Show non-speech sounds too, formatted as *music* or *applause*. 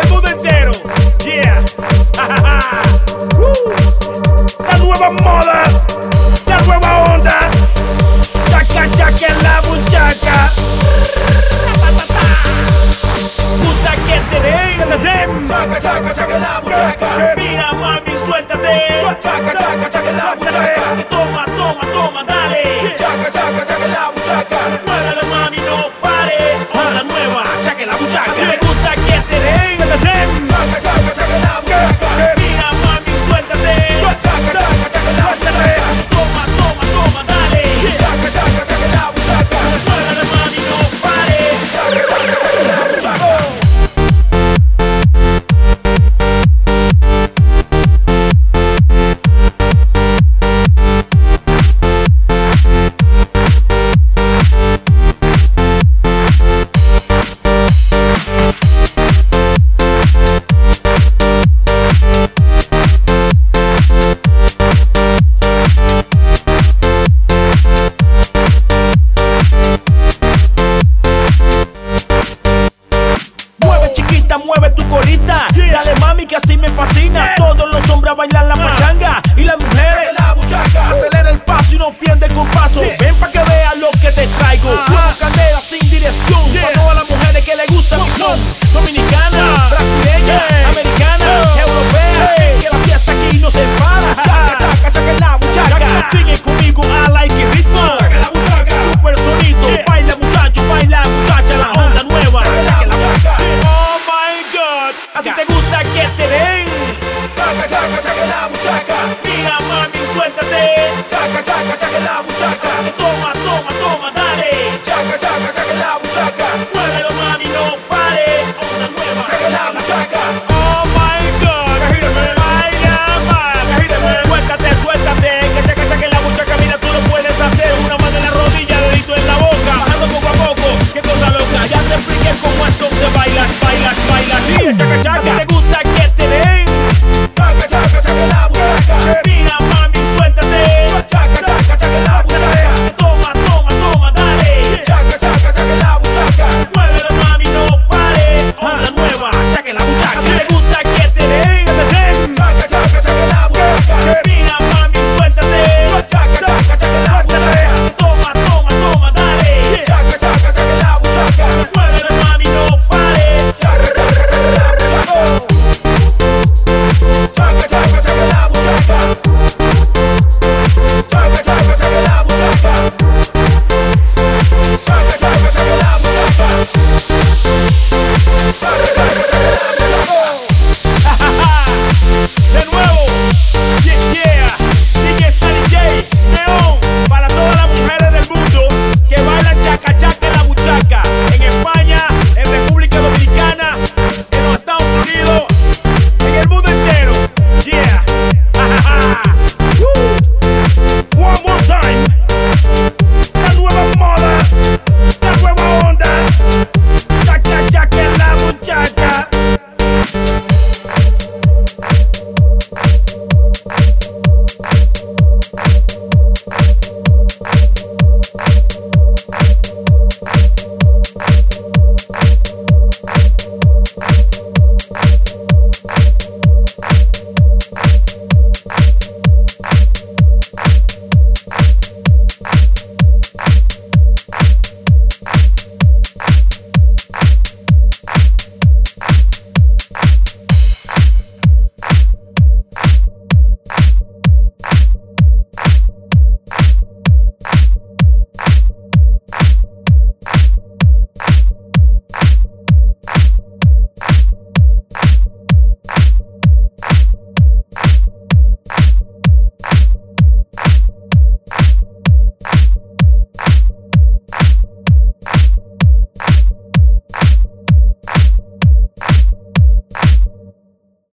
el mundo entero. Yeah. *laughs* uh. La nueva moda, la nueva onda. Chaca, chaca en la buchaca. Puta que te de Chaca, chaca, chaca en la buchaca. Mira, mami, suéltate. Chaca, chaca, chaca en la buchaca. Y toma, toma, toma, dale. Chaca, chaca, chaca en la buchaca. A bailar la